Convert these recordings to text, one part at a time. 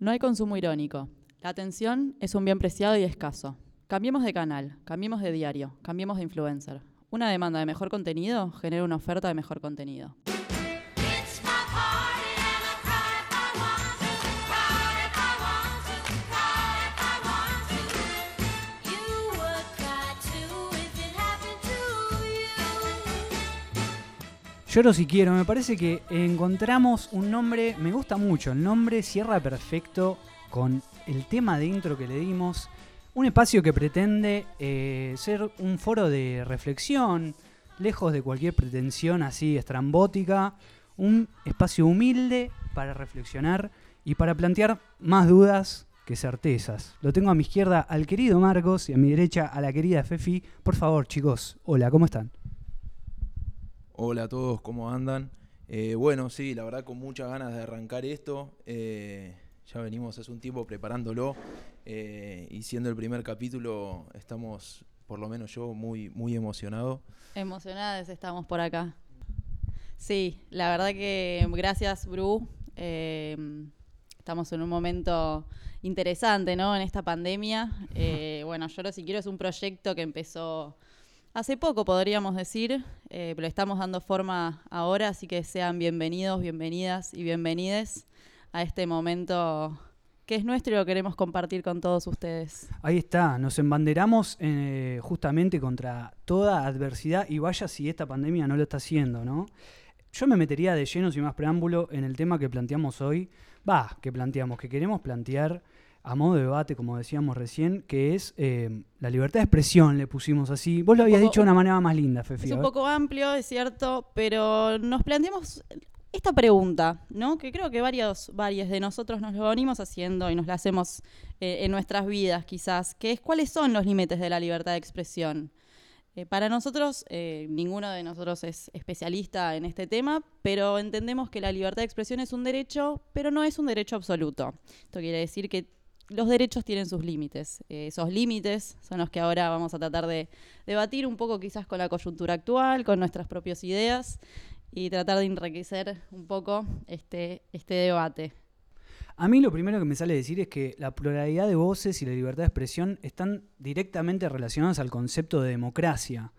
No hay consumo irónico. La atención es un bien preciado y escaso. Cambiemos de canal, cambiemos de diario, cambiemos de influencer. Una demanda de mejor contenido genera una oferta de mejor contenido. Lloro si quiero, me parece que encontramos un nombre, me gusta mucho, el nombre cierra perfecto con el tema de intro que le dimos. Un espacio que pretende eh, ser un foro de reflexión, lejos de cualquier pretensión así estrambótica, un espacio humilde para reflexionar y para plantear más dudas que certezas. Lo tengo a mi izquierda al querido Marcos y a mi derecha a la querida Fefi. Por favor, chicos, hola, ¿cómo están? Hola a todos, ¿cómo andan? Eh, bueno, sí, la verdad con muchas ganas de arrancar esto. eh, ya venimos hace un tiempo preparándolo eh, y siendo el primer capítulo estamos, por lo menos yo, muy, muy emocionado. Emocionadas estamos por acá. Sí, la verdad que gracias, Bru. Eh, estamos en un momento interesante, ¿no? En esta pandemia. Eh, bueno, Lloro si quiero es un proyecto que empezó hace poco, podríamos decir, eh, pero le estamos dando forma ahora, así que sean bienvenidos, bienvenidas y bienvenides a este momento que es nuestro y lo queremos compartir con todos ustedes. Ahí está, nos embanderamos eh, justamente contra toda adversidad y vaya si esta pandemia no lo está haciendo, ¿no? Yo me metería de lleno sin más preámbulo en el tema que planteamos hoy, va, que planteamos, que queremos plantear a modo de debate, como decíamos recién, que es eh, la libertad de expresión, le pusimos así. Vos lo habías poco- dicho de una manera más linda, Fefi. Es un poco amplio, es cierto, pero nos planteamos esta pregunta, ¿no? Que creo que varios, varios de nosotros nos lo venimos haciendo y nos la hacemos eh, en nuestras vidas, quizás, que es cuáles son los límites de la libertad de expresión. Eh, para nosotros, eh, ninguno de nosotros es especialista en este tema, pero entendemos que la libertad de expresión es un derecho, pero no es un derecho absoluto. Esto quiere decir que los derechos tienen sus límites. Eh, esos límites son los que ahora vamos a tratar de debatir un poco quizás con la coyuntura actual, con nuestras propias ideas y tratar de enriquecer un poco este, este debate. A mí lo primero que me sale decir es que la pluralidad de voces y la libertad de expresión están directamente relacionadas al concepto de democracia.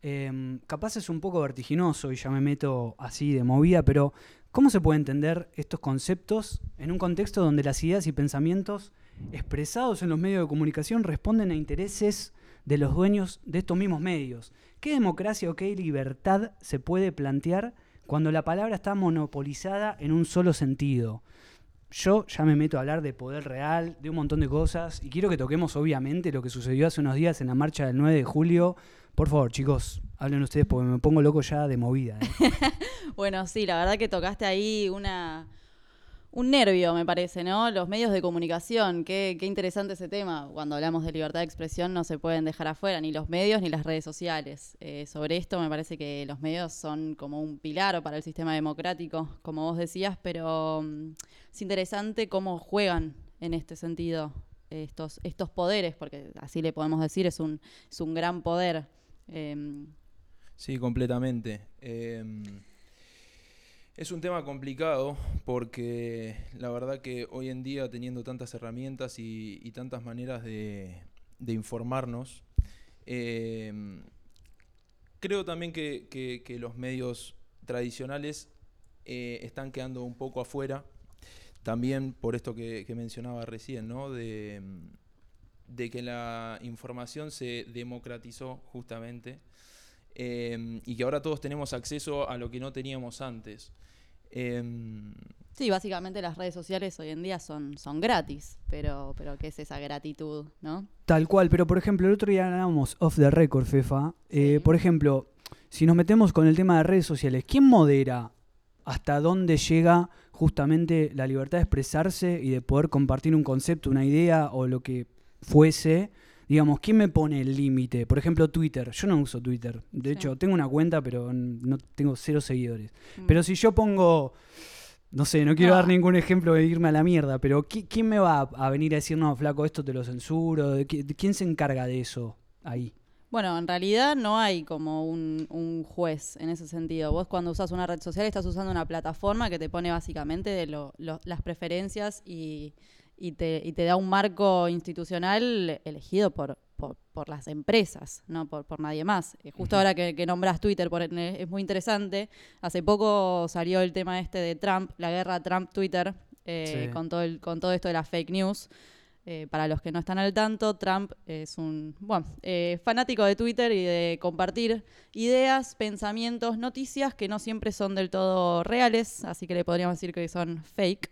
Em, capaz es un poco vertiginoso y ya me meto así de movida, pero ¿cómo se puede entender estos conceptos en un contexto donde las ideas y pensamientos expresados en los medios de comunicación responden a intereses de los dueños de estos mismos medios? ¿Qué democracia o qué libertad se puede plantear cuando la palabra está monopolizada en un solo sentido? Yo ya me meto a hablar de poder real, de un montón de cosas, y quiero que toquemos obviamente lo que sucedió hace unos días en la marcha del 9 de julio. Por favor, chicos, hablen ustedes porque me pongo loco ya de movida. ¿eh? Bueno, sí, la verdad que tocaste ahí una, un nervio, me parece, ¿no? Los medios de comunicación, qué, interesante ese tema. Cuando hablamos de libertad de expresión no se pueden dejar afuera ni los medios ni las redes sociales. Eh, sobre esto me parece que los medios son como un pilar para el sistema democrático, como vos decías, pero mm, es interesante cómo juegan en este sentido estos, estos poderes, porque así le podemos decir, es un, es un gran poder. Em, Sí, completamente. Em, es un tema complicado porque la verdad que hoy en día teniendo tantas herramientas y, tantas maneras de, informarnos, em, creo también que, los medios tradicionales eh, están quedando un poco afuera. También por esto que, mencionaba recién, ¿no? De que la información se democratizó justamente eh, y que ahora todos tenemos acceso a lo que no teníamos antes. Em, Sí, básicamente las redes sociales hoy en día son, son gratis, pero, pero ¿qué es esa gratitud, no? Tal cual, pero por ejemplo, el otro día hablábamos off the record, Fefa. Eh, Sí. por ejemplo, si nos metemos con el tema de redes sociales, ¿quién modera hasta dónde llega justamente la libertad de expresarse y de poder compartir un concepto, una idea o lo que fuese? Digamos, ¿quién me pone el límite? Por ejemplo, Twitter. Yo no uso Twitter. De Sí. hecho, tengo una cuenta, pero no tengo cero seguidores. Mm. Pero si yo pongo, no sé, no quiero No. dar ningún ejemplo de irme a la mierda, pero ¿qui- ¿quién me va a, venir a decir, no, flaco, esto te lo censuro? ¿De qui- de ¿Quién se encarga de eso ahí? Bueno, en realidad no hay como un, un juez en ese sentido. Vos cuando usas una red social estás usando una plataforma que te pone básicamente de lo- lo- las preferencias y, y te, y te da un marco institucional elegido por, por, por las empresas, no por, por nadie más. Eh, justo ahora que, que nombras Twitter, por- eh, es muy interesante. Hace poco salió el tema este de Trump, la guerra Trump-Twitter, eh, Sí. con, todo el- con todo esto de las fake news. Eh, para los que no están al tanto, Trump es un bueno, eh, fanático de Twitter y de compartir ideas, pensamientos, noticias que no siempre son del todo reales, así que le podríamos decir que son fake.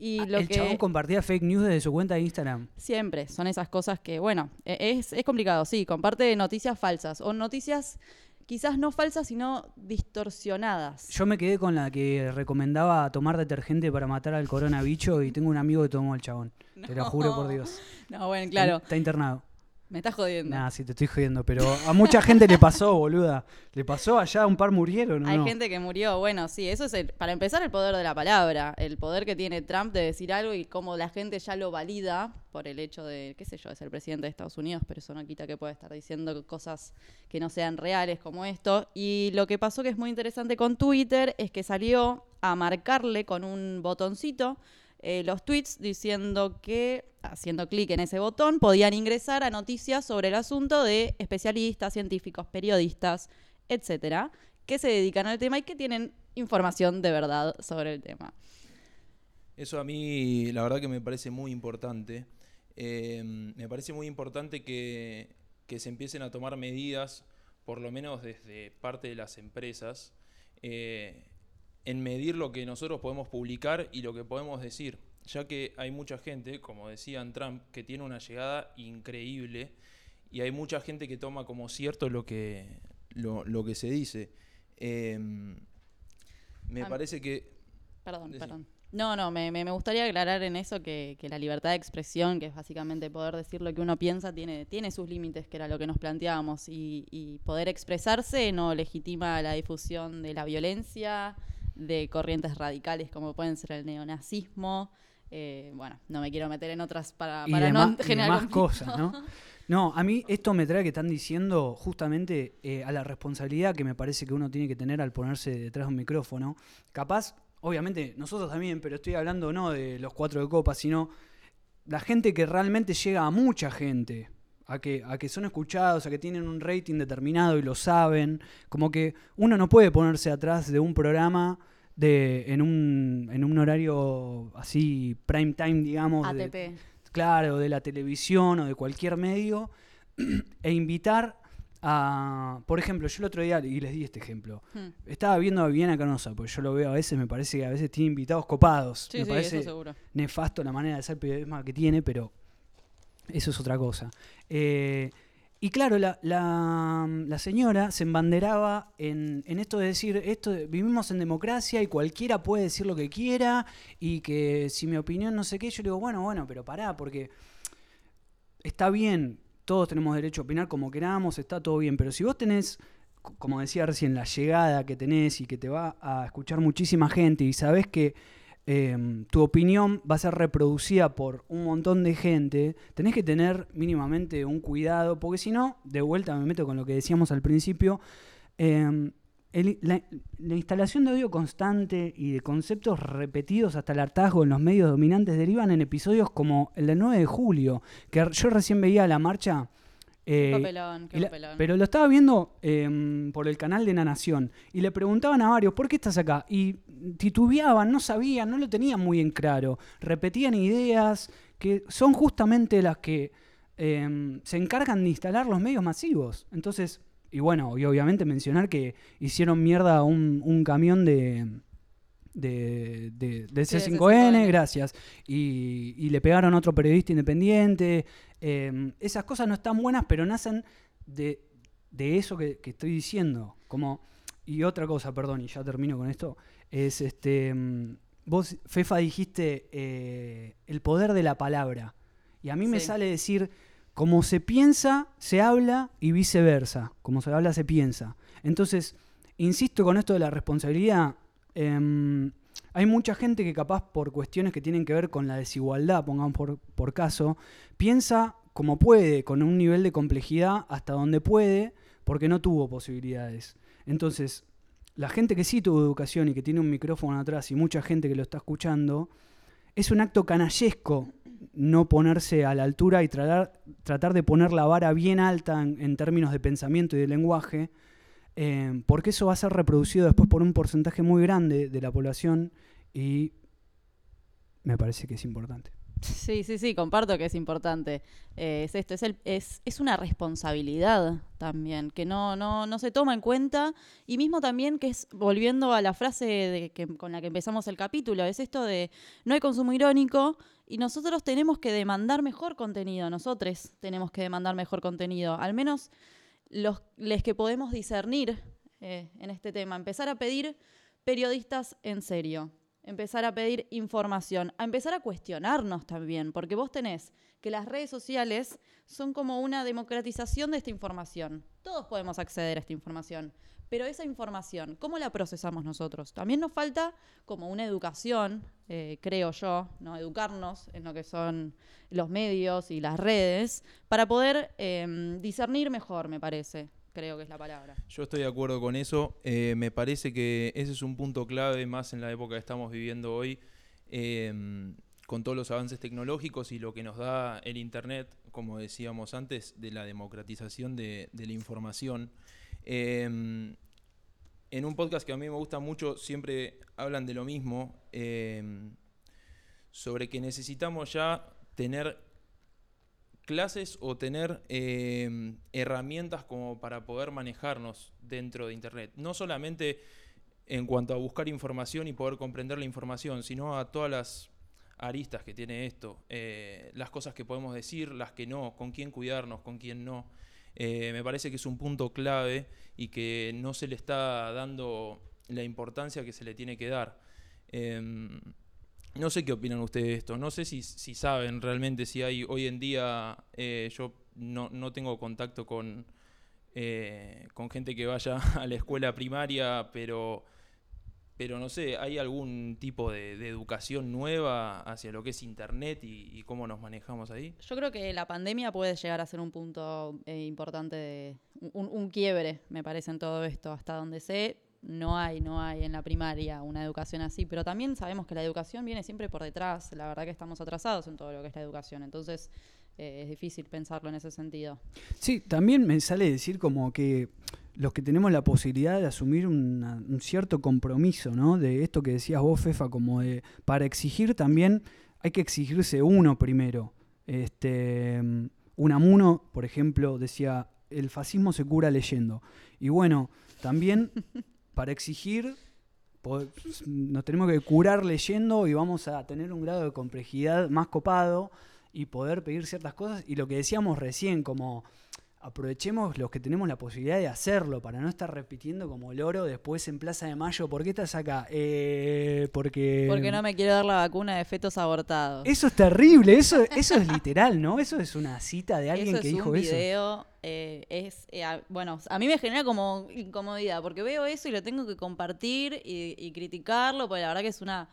Y Ah, lo el que chabón compartía fake news desde su cuenta de Instagram. siempre son esas cosas que, bueno, e- es, es complicado, sí, comparte noticias falsas o noticias quizás no falsas, sino distorsionadas. Yo me quedé con la que recomendaba tomar detergente para matar al coronavirus y tengo un amigo que tomó el chabón. Te lo juro por Dios. No, bueno, claro, Está internado. Me estás jodiendo. Nah, sí, te estoy jodiendo, pero a mucha gente le pasó, boluda. ¿Le pasó allá? ¿Un par murieron o Hay no? gente que murió, bueno, sí, eso es el, para empezar el poder de la palabra, el poder que tiene Trump de decir algo y cómo la gente ya lo valida por el hecho de, qué sé yo, de ser presidente de Estados Unidos, pero eso no quita que pueda estar diciendo cosas que no sean reales como esto. Y lo que pasó que es muy interesante con Twitter es que salió a marcarle con un botoncito eh, los tweets diciendo que, haciendo clic en ese botón, podían ingresar a noticias sobre el asunto de especialistas, científicos, periodistas, etcétera, que se dedican al tema y que tienen información de verdad sobre el tema. Eso a mí, la verdad que me parece muy importante. Eh, me parece muy importante que, que se empiecen a tomar medidas, por lo menos desde parte de las empresas, eh, en medir lo que nosotros podemos publicar y lo que podemos decir. Ya que hay mucha gente, como decían Trump, que tiene una llegada increíble y hay mucha gente que toma como cierto lo que, lo, lo que se dice. Eh, me Am- parece que Perdón, perdón. No, no, me, me- me gustaría aclarar en eso que, que la libertad de expresión, que es básicamente poder decir lo que uno piensa, tiene, tiene sus límites, que era lo que nos planteábamos, y, y poder expresarse no legitima la difusión de la violencia, de corrientes radicales como pueden ser el neonazismo. eh, bueno, no me quiero meter en otras para, para no generar conflicto. cosas, ¿no? No, a mí esto me trae que están diciendo justamente eh, a la responsabilidad que me parece que uno tiene que tener al ponerse detrás de un micrófono. Capaz, obviamente, nosotros también, pero estoy hablando no de los cuatro de copa, sino la gente que realmente llega a mucha gente. A que, a que son escuchados, a que tienen un rating determinado y lo saben. Como que uno no puede ponerse atrás de un programa de, en, un, en un horario así prime time, digamos. de- ATP. claro, de la televisión o de cualquier medio, e invitar a, por ejemplo, yo el otro día, y les di este ejemplo, Hmm. estaba viendo a Viviana Canosa, porque yo lo veo a veces, me parece que a veces tiene invitados copados, Sí, me sí, parece eso seguro. nefasto la manera de hacer periodismo que tiene, pero eso es otra cosa. Eh, y claro, la, señora se embanderaba en, esto de decir, esto vivimos en democracia y cualquiera puede decir lo que quiera y que si mi opinión no sé qué, yo le digo, bueno, bueno, pero pará, porque está bien, todos tenemos derecho a opinar como queramos, está todo bien, pero si vos tenés, como decía recién, la llegada que tenés y que te va a escuchar muchísima gente y sabés que eh, tu opinión va a ser reproducida por un montón de gente, tenés que tener mínimamente un cuidado, porque si no, de vuelta me meto con lo que decíamos al principio, el- la, la instalación de odio constante y de conceptos repetidos hasta el hartazgo en los medios dominantes derivan en episodios como el del 9 de julio, que yo recién veía la marcha. Eh, papelón, qué la- pero lo estaba viendo em, por el canal de La Nación y le preguntaban a varios, ¿por qué estás acá? Y titubeaban, no sabían, no lo tenían muy en claro. Repetían ideas que son justamente las que em, se encargan de instalar los medios masivos. Entonces, y bueno, y obviamente mencionar que hicieron mierda un, un camión de... De, de- del Sí, de C5N, C5N. gracias. Y, y le pegaron a otro periodista independiente. Eh, esas cosas no están buenas, pero nacen de, de eso que, que estoy diciendo. Como, y otra cosa, perdón, y ya termino con esto, es este. mm, Vos, Fefa, dijiste eh, el poder de la palabra. Y a mí me sale decir, como se piensa, se habla y viceversa. Como se habla, se piensa. Entonces, insisto con esto de la responsabilidad. Em, hay mucha gente que capaz por cuestiones que tienen que ver con la desigualdad, pongamos por, por caso, piensa como puede, con un nivel de complejidad hasta donde puede, porque no tuvo posibilidades. Entonces, la gente que sí tuvo educación y que tiene un micrófono atrás y mucha gente que lo está escuchando, es un acto canallesco no ponerse a la altura y tratar, de poner la vara bien alta en términos de pensamiento y de lenguaje, eh, porque eso va a ser reproducido después por un porcentaje muy grande de la población y me parece que es importante. Sí, sí, sí, comparto que es importante. Eh, es esto, es, el, es, es una responsabilidad también, que no, no, no se toma en cuenta. Y mismo también que es, volviendo a la frase de que, con la que empezamos el capítulo, es esto de no hay consumo irónico y nosotros tenemos que demandar mejor contenido, nosotros tenemos que demandar mejor contenido, al menos los les que podemos discernir eh, en este tema, empezar a pedir periodistas en serio, empezar a pedir información, a empezar a cuestionarnos también, porque vos tenés que las redes sociales son como una democratización de esta información. Todos podemos acceder a esta información, pero esa información, ¿cómo la procesamos nosotros? También nos falta como una educación, eh, creo yo, ¿no? educarnos en lo que son los medios y las redes, para poder eh, discernir mejor, me parece, creo que es la palabra. Yo estoy de acuerdo con eso. Eh, me parece que ese es un punto clave más en la época que estamos viviendo hoy, eh, con todos los avances tecnológicos y lo que nos da el Internet, como decíamos antes, de la democratización de, de la información. Eh, en un podcast que a mí me gusta mucho, siempre hablan de lo mismo, eh, sobre que necesitamos ya tener clases o tener eh, herramientas como para poder manejarnos dentro de Internet. No solamente en cuanto a buscar información y poder comprender la información, sino a todas las aristas que tiene esto, eh, las cosas que podemos decir, las que no, con quién cuidarnos, con quién no. Eh, me parece que es un punto clave y que no se le está dando la importancia que se le tiene que dar. Em, no sé qué opinan ustedes de esto, no sé si, si saben realmente si hay hoy en día, eh, yo no, no tengo contacto con, eh, con gente que vaya a la escuela primaria, pero, pero no sé, ¿hay algún tipo de, educación nueva hacia lo que es Internet y, y cómo nos manejamos ahí? Yo creo que la pandemia puede llegar a ser un punto eh, importante, de, un, un quiebre, me parece, en todo esto. Hasta donde sé, no hay, no hay en la primaria una educación así, pero también sabemos que la educación viene siempre por detrás. La verdad que estamos atrasados en todo lo que es la educación, entonces eh, es difícil pensarlo en ese sentido. Sí, también me sale decir como que los que tenemos la posibilidad de asumir una- un cierto compromiso, ¿no? De esto que decías vos, Fefa, como de para exigir también hay que exigirse uno primero. Este, Unamuno, por ejemplo, decía, el fascismo se cura leyendo. Y bueno, también para exigir po- nos tenemos que curar leyendo y vamos a tener un grado de complejidad más copado y poder pedir ciertas cosas. Y lo que decíamos recién, como aprovechemos los que tenemos la posibilidad de hacerlo para no estar repitiendo como loro después en Plaza de Mayo. ¿Por qué estás acá? Eh, porque... Porque no me quiero dar la vacuna de fetos abortados. Eso es terrible, eso, eso es literal, ¿no? Eso es una cita de alguien eso que es dijo un eso. video, eh, es, eh, a- bueno, a mí me genera como incomodidad, porque veo eso y lo tengo que compartir y, y criticarlo, porque la verdad que es una,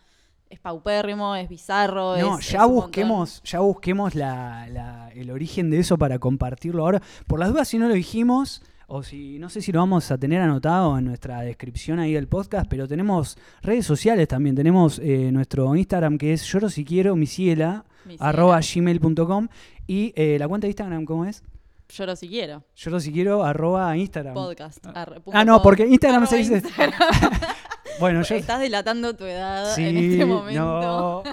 es paupérrimo, es bizarro. No, es- ya es busquemos, ya busquemos la- la- el origen de eso para compartirlo ahora. Por las dudas, si no lo dijimos, o si no sé si lo vamos a tener anotado en nuestra descripción ahí del podcast, pero tenemos redes sociales también. Tenemos eh, nuestro Instagram que es lloro si quiero, misiela, arroba gmail.com y eh, la cuenta de Instagram, ¿cómo es? Lloro si quiero. Lloro si quiero, arroba Instagram. Podcast. Ah, no, porque Instagram se dice... Instagram. bueno, yo... Estás delatando tu edad Sí, en este momento. no.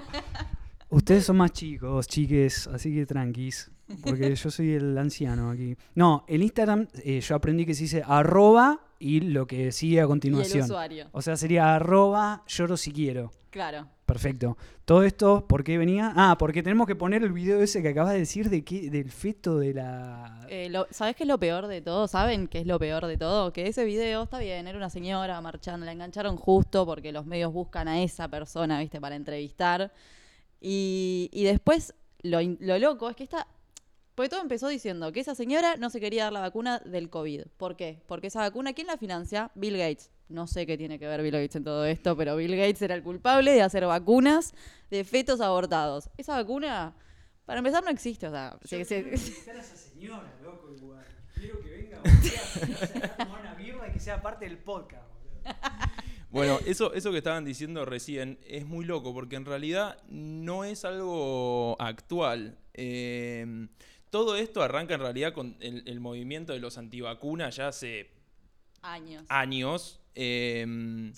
Ustedes son más chicos, chiques, así que tranquis. Porque yo soy el anciano aquí. No, el Instagram eh, yo aprendí que se dice arroba y lo que sigue a Y el continuación. usuario. O sea, sería arroba lloro si quiero. Claro. Perfecto. Todo esto, ¿por qué venía? Ah, porque tenemos que poner el video ese que acabas de decir de qué, del feto de la... Eh, lo- ¿Sabes qué es lo peor de todo? ¿Saben qué es lo peor de todo? Que ese video está bien, era una señora marchando, la engancharon justo porque los medios buscan a esa persona, ¿viste? Para entrevistar. Y, y después, lo, lo loco es que esta. Porque todo empezó diciendo que esa señora no se quería dar la vacuna del COVID. ¿Por qué? Porque esa vacuna, ¿quién la financia? Bill Gates. No sé qué tiene que ver Bill Gates en todo esto, pero Bill Gates era el culpable de hacer vacunas de fetos abortados. Esa vacuna, para empezar, no existe. O sea, se- se- a esa señora, loco, igual. Quiero que venga a tomar una birra y que sea parte del podcast. Bueno, eso, eso que estaban diciendo recién es muy loco porque en realidad no es algo actual. Eh, todo esto arranca en realidad con el, el movimiento de los antivacunas ya hace Años. años. eh,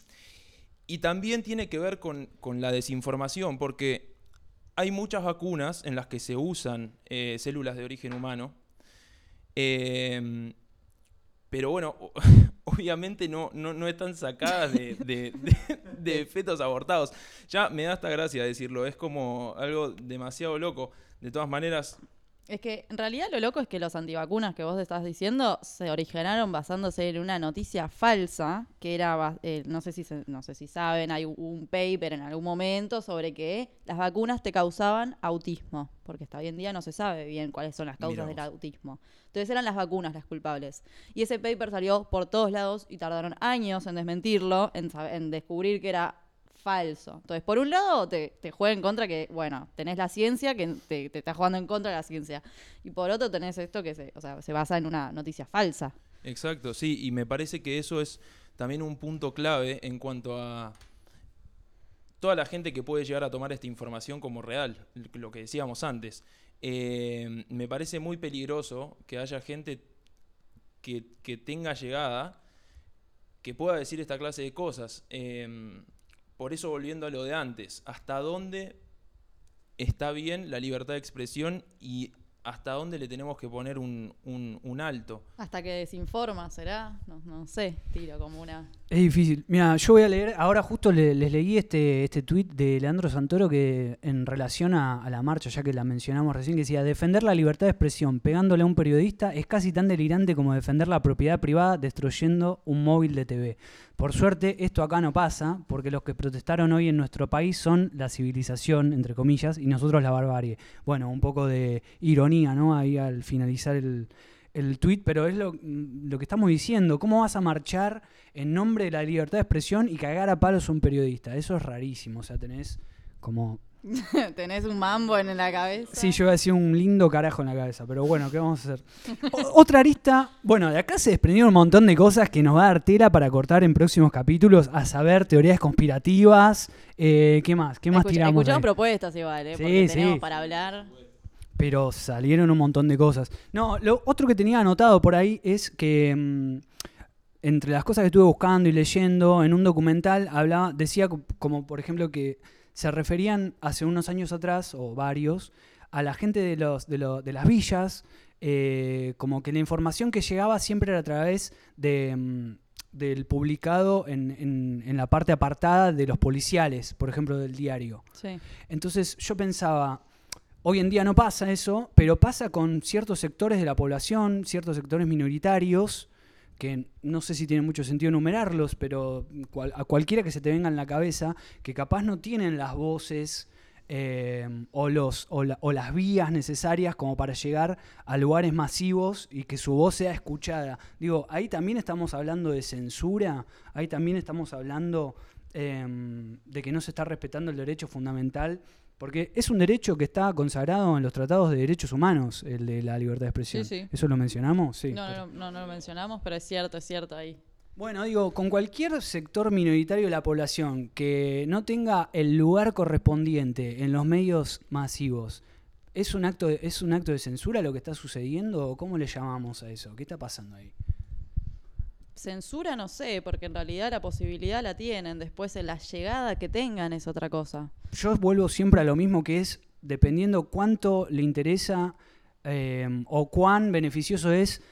y también tiene que ver con, con la desinformación, porque hay muchas vacunas en las que se usan eh, células de origen humano. eh, pero bueno, obviamente no, no, no están sacadas de, de- de- de fetos abortados. Ya me da hasta gracia decirlo, es como algo demasiado loco. De todas maneras, Es que en realidad lo loco es que los antivacunas que vos estás diciendo se originaron basándose en una noticia falsa, que era, eh, no, sé si se- no sé si saben, hay un- paper en algún momento sobre que las vacunas te causaban autismo, porque hasta hoy en día no se sabe bien cuáles son las causas del autismo. Entonces eran las vacunas las culpables. Y ese paper salió por todos lados y tardaron años en desmentirlo, en, en descubrir que era falso. Entonces, por un lado, te, te juega en contra que, bueno, tenés la ciencia que te, te está jugando en contra de la ciencia. Y por otro tenés esto que se, o sea, se basa en una noticia falsa. Exacto, sí, y me parece que eso es también un punto clave en cuanto a toda la gente que puede llegar a tomar esta información como real, lo que decíamos antes. Eh, me parece muy peligroso que haya gente que, tenga llegada que pueda decir esta clase de cosas. Eh, por eso volviendo a lo de antes, ¿hasta dónde está bien la libertad de expresión y hasta dónde le tenemos que poner un, un- un alto? Hasta que desinforma, ¿será? No, no sé, tiro como una... Es difícil. Mira, yo voy a leer, ahora justo le- les leí este, este tuit de Leandro Santoro que en relación a, a la marcha, ya que la mencionamos recién, que decía, defender la libertad de expresión pegándole a un periodista es casi tan delirante como defender la propiedad privada destruyendo un móvil de TV. Por suerte, esto acá no pasa, porque los que protestaron hoy en nuestro país son la civilización, entre comillas, y nosotros la barbarie. Bueno, un poco de ironía, ¿no? Ahí al finalizar el, el tuit, pero es lo, lo que estamos diciendo. ¿Cómo vas a marchar en nombre de la libertad de expresión y cagar a palos a un periodista? Eso es rarísimo. O sea, tenés como. tenés un mambo en la cabeza. Sí, yo iba a decir un lindo carajo en la cabeza, pero bueno, ¿qué vamos a hacer? O- otra arista. Bueno, de acá se desprendieron un montón de cosas que nos va a dar tela para cortar en próximos capítulos, a saber, teorías conspirativas. eh, ¿Qué más? ¿Qué más Escucha- tiramos? Escuchamos propuestas igual, ¿eh? Sí, Porque sí. tenemos para hablar. Pero salieron un montón de cosas. No, lo otro que tenía anotado por ahí es que mm, entre las cosas que estuve buscando y leyendo en un documental hablaba, decía co- como por ejemplo que se referían hace unos años atrás o varios a la gente de los de, lo- de las villas eh, como que la información que llegaba siempre era a través de mm, del publicado en, en- en la parte apartada de los policiales, por ejemplo, del diario. Sí. Entonces yo pensaba, hoy en día no pasa eso, pero pasa con ciertos sectores de la población, ciertos sectores minoritarios, que no sé si tiene mucho sentido enumerarlos, pero cual- a cualquiera que se te venga en la cabeza, que capaz no tienen las voces eh, o, los, o, la- o las vías necesarias como para llegar a lugares masivos y que su voz sea escuchada. Digo, ahí también estamos hablando de censura, ahí también estamos hablando em, de que no se está respetando el derecho fundamental, porque es un derecho que está consagrado en los tratados de derechos humanos, el de la libertad de expresión. Sí, sí. ¿Eso lo mencionamos? Sí. No, no, no, no lo mencionamos, pero es cierto, es cierto ahí. Bueno, digo, con cualquier sector minoritario de la población que no tenga el lugar correspondiente en los medios masivos, ¿es un acto de, es un acto de censura lo que está sucediendo o cómo le llamamos a eso? ¿Qué está pasando ahí? Censura no sé, porque en realidad la posibilidad la tienen. Después en la llegada que tengan es otra cosa. Yo vuelvo siempre a lo mismo que es, dependiendo cuánto le interesa eh, o cuán beneficioso es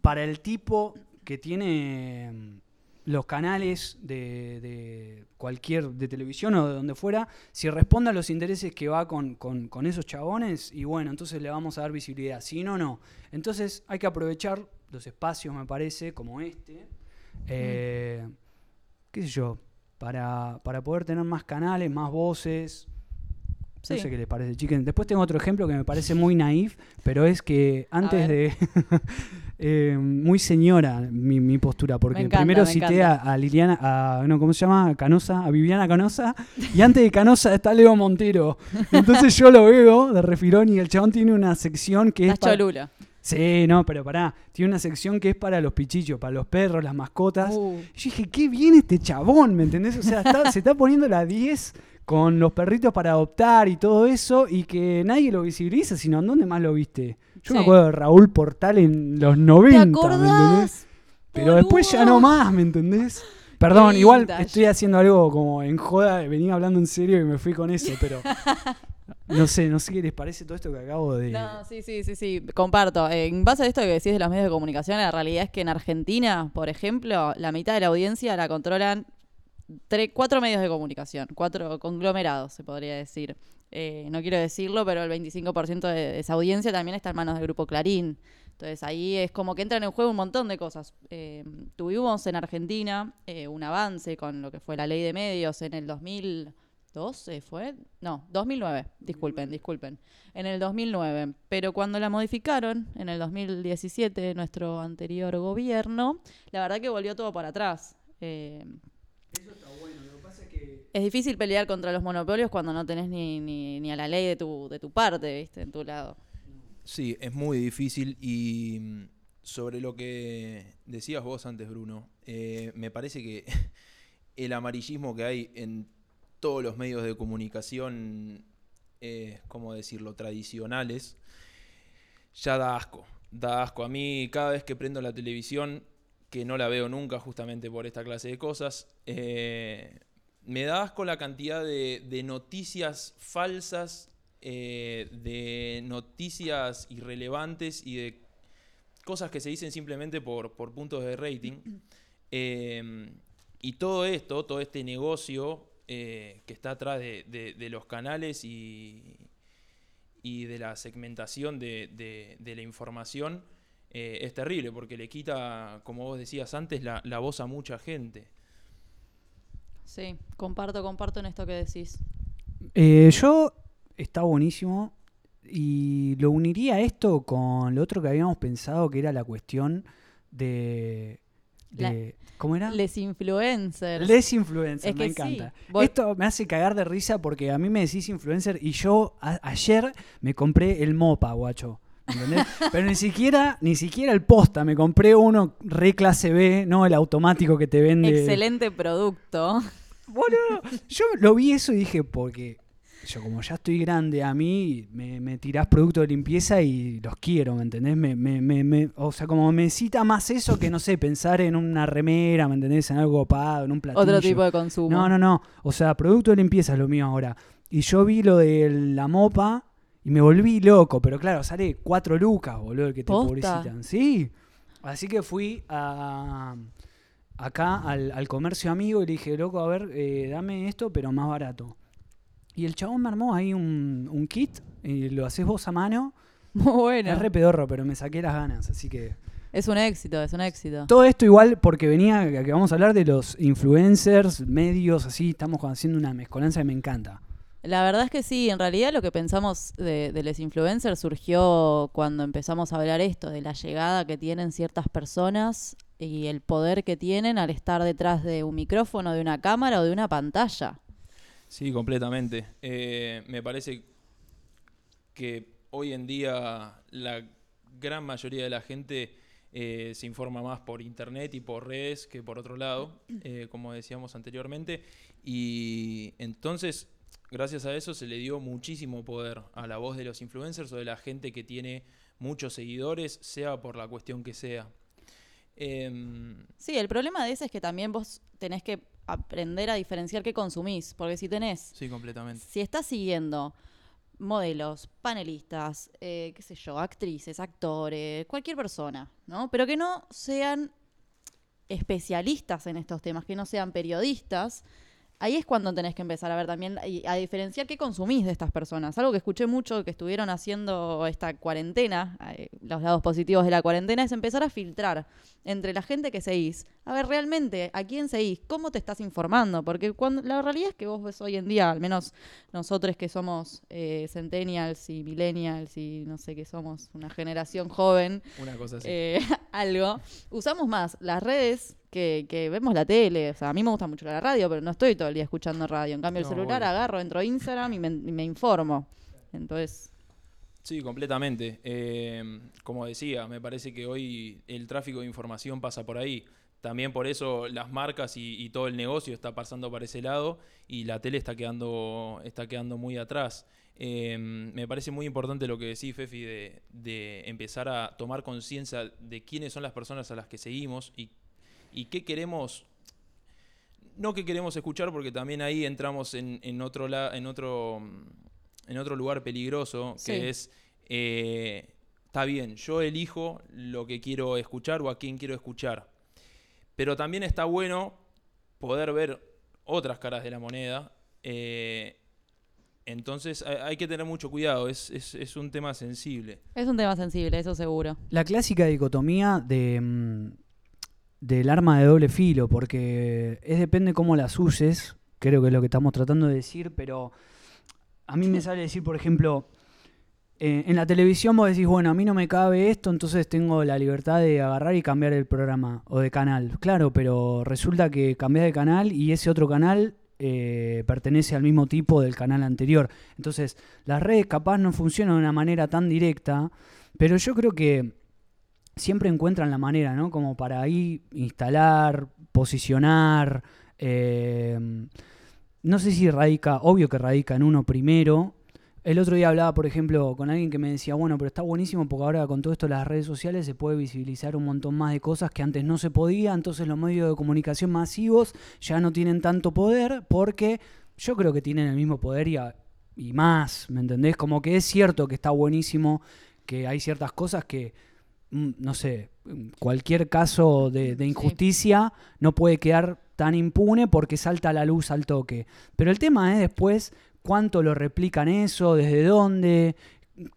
para el tipo que tiene mm, los canales de, cualquier, de televisión o de donde fuera, si responde a los intereses que va con, con- con esos chabones, y bueno, entonces le vamos a dar visibilidad. Si no, no. Entonces hay que aprovechar los espacios, me parece, como este, eh, qué sé yo, para, para poder tener más canales, más voces. No sé qué les parece, chiquen. Después tengo otro ejemplo que me parece muy naif, pero es que antes de... eh, muy señora mi, mi postura, porque encanta, primero me cité a, Liliana, a, no, ¿cómo se llama? A Canosa, a Viviana Canosa, y antes de Canosa está Leo Montero. Entonces yo lo veo de refirón y el chabón tiene una sección que es... Cholula. Sí, no, pero pará. Tiene una sección que es para los pichichos, para los perros, las mascotas. Uh, Y Yo dije, qué bien este chabón, ¿me entendés? O sea, está- se está poniendo la 10 con los perritos para adoptar y todo eso, y que nadie lo visibiliza, sino ¿en dónde más lo viste? Yo me acuerdo de Raúl Portal en los 90, ¿Te ¿me entendés? Pero después ya no más, ¿me entendés? Perdón, igual estoy haciendo algo como en joda, venía hablando en serio y me fui con eso, pero no sé, no sé qué les parece todo esto que acabo de... No, sí, sí, sí, sí, comparto. En base a esto que decís de los medios de comunicación, la realidad es que en Argentina, por ejemplo, la mitad de la audiencia la controlan tre- cuatro medios de comunicación, cuatro conglomerados, se podría decir. Eh, no quiero decirlo, pero el 25% de, esa audiencia también está en manos del grupo Clarín. Entonces ahí es como que entran en juego un montón de cosas. Eh, tuvimos en Argentina eh, un avance con lo que fue la ley de medios en el 2012, ¿fue? No, 2009, disculpen, disculpen. En el 2009. Pero cuando la modificaron, en el 2017, nuestro anterior gobierno, la verdad que volvió todo para atrás. Eh, es difícil pelear contra los monopolios cuando no tenés ni, ni, ni a la ley de tu, de tu parte, ¿viste? En tu lado. Sí, es muy difícil y mm, sobre lo que decías vos antes, Bruno, eh, me parece que el amarillismo que hay en todos los medios de comunicación, eh, ¿cómo decirlo?, tradicionales, ya da asco. Da asco. A mí cada vez que prendo la televisión, que no la veo nunca justamente por esta clase de cosas, eh, me da asco la cantidad de, noticias falsas, eh, de noticias irrelevantes y de cosas que se dicen simplemente por, por puntos de rating. Eh, y todo esto, todo este negocio eh, que está atrás de, de- de los canales y, y de la segmentación de, de- de la información eh, es terrible porque le quita, como vos decías antes, la, la voz a mucha gente. Sí, comparto, comparto en esto que decís. Eh, yo está buenísimo y lo uniría esto con lo otro que habíamos pensado que era la cuestión de... La- ¿Cómo era? Les influencers. Les influencers, Es me sí. encanta. Esto me hace cagar de risa porque a mí me decís influencer y yo a- ayer me compré el Mopa, guacho. ¿entendés? Pero ni siquiera, ni siquiera el posta, me compré uno re clase B, no el automático que te vende. Excelente producto. Boludo, yo lo vi eso y dije, porque yo como ya estoy grande, a mí me, me tirás productos de limpieza y los quiero, ¿me entendés? Me, me, me, me- o sea, como me cita más eso que, no sé, pensar en una remera, ¿me entendés? En algo copado, en un platillo. Otro tipo de consumo. No, no, no. O sea, producto de limpieza es lo mío ahora. Y yo vi lo de la mopa y me volví loco. Pero claro, sale cuatro lucas, boludo, el que te ¿Posta? publicitan. Sí. Así que fui a acá al, al comercio amigo y le dije, loco, a ver, eh, dame esto, pero más barato. Y el chabón me armó ahí un, un kit y lo haces vos a mano. Muy bueno. Es re pedorro, pero me saqué las ganas. Así que. Es un éxito, es un éxito. Todo esto igual porque venía, que vamos a hablar de los influencers, medios, así, estamos haciendo una mezcolanza que me encanta. La verdad es que sí, en realidad lo que pensamos de, de los influencers surgió cuando empezamos a hablar esto, de la llegada que tienen ciertas personas y el poder que tienen al estar detrás de un micrófono, de una cámara o de una pantalla. Sí, completamente. Eh, me parece que hoy en día la gran mayoría de la gente eh, se informa más por internet y por redes que por otro lado, eh, como decíamos anteriormente. Y entonces, gracias a eso, se le dio muchísimo poder a la voz de los influencers o de la gente que tiene muchos seguidores, sea por la cuestión que sea. Em, Sí, el problema de ese es que también vos tenés que aprender a diferenciar qué consumís, porque si tenés sí, completamente. si estás siguiendo modelos, panelistas, eh, qué sé yo, actrices, actores, cualquier persona, ¿no? Pero que no sean especialistas en estos temas, que no sean periodistas, ahí es cuando tenés que empezar a ver también y a diferenciar qué consumís de estas personas. Algo que escuché mucho que estuvieron haciendo esta cuarentena, eh, los lados positivos de la cuarentena, es empezar a filtrar entre la gente que seguís. A ver, realmente, ¿a quién seguís? ¿Cómo te estás informando? Porque cuando, la realidad es que vos ves hoy en día, al menos nosotros que somos eh, centennials y millennials y no sé qué somos, una generación joven, Una cosa así. eh, algo, usamos más las redes que, que vemos la tele. O sea, a mí me gusta mucho la radio, pero no estoy todo el día escuchando radio. En cambio, el No, celular agarro, entro a Instagram y me, y me informo. Entonces, Sí, completamente. Eh, como decía, me parece que hoy el tráfico de información pasa por ahí. También por eso las marcas y, y todo el negocio está pasando para ese lado y la tele está quedando, está quedando muy atrás. Eh, me parece muy importante lo que decís, Fefi, de, de empezar a tomar conciencia de quiénes son las personas a las que seguimos y, y qué queremos no que queremos escuchar porque también ahí entramos en, en otro la- en otro en otro lugar peligroso Sí. que es eh, está bien yo elijo lo que quiero escuchar o a quién quiero escuchar pero también está bueno poder ver otras caras de la moneda eh, entonces hay, que tener mucho cuidado es, es- es un tema sensible Es un tema sensible, eso seguro. La clásica dicotomía de, mm, del arma de doble filo, porque es depende cómo las uses, creo que es lo que estamos tratando de decir, pero a mí me sale decir, por ejemplo, eh, en la televisión vos decís, bueno, a mí no me cabe esto, entonces tengo la libertad de agarrar y cambiar el programa o de canal. Claro, pero resulta que cambiás de canal y ese otro canal eh, pertenece al mismo tipo del canal anterior. Entonces, las redes capaz no funcionan de una manera tan directa, pero yo creo que siempre encuentran la manera, ¿no? Como para ahí instalar, posicionar. eh, no sé si radica, obvio que radica en uno primero. El otro día hablaba, por ejemplo, con alguien que me decía, bueno, pero está buenísimo porque ahora con todo esto las redes sociales se puede visibilizar un montón más de cosas que antes no se podía, entonces los medios de comunicación masivos ya no tienen tanto poder porque yo creo que tienen el mismo poder y, a- y más, ¿me entendés? Como que es cierto que está buenísimo, que hay ciertas cosas que, no sé, mm, cualquier caso de, de Sí. injusticia no puede quedar tan impune porque salta a la luz al toque. Pero el tema es después cuánto lo replican eso, desde dónde,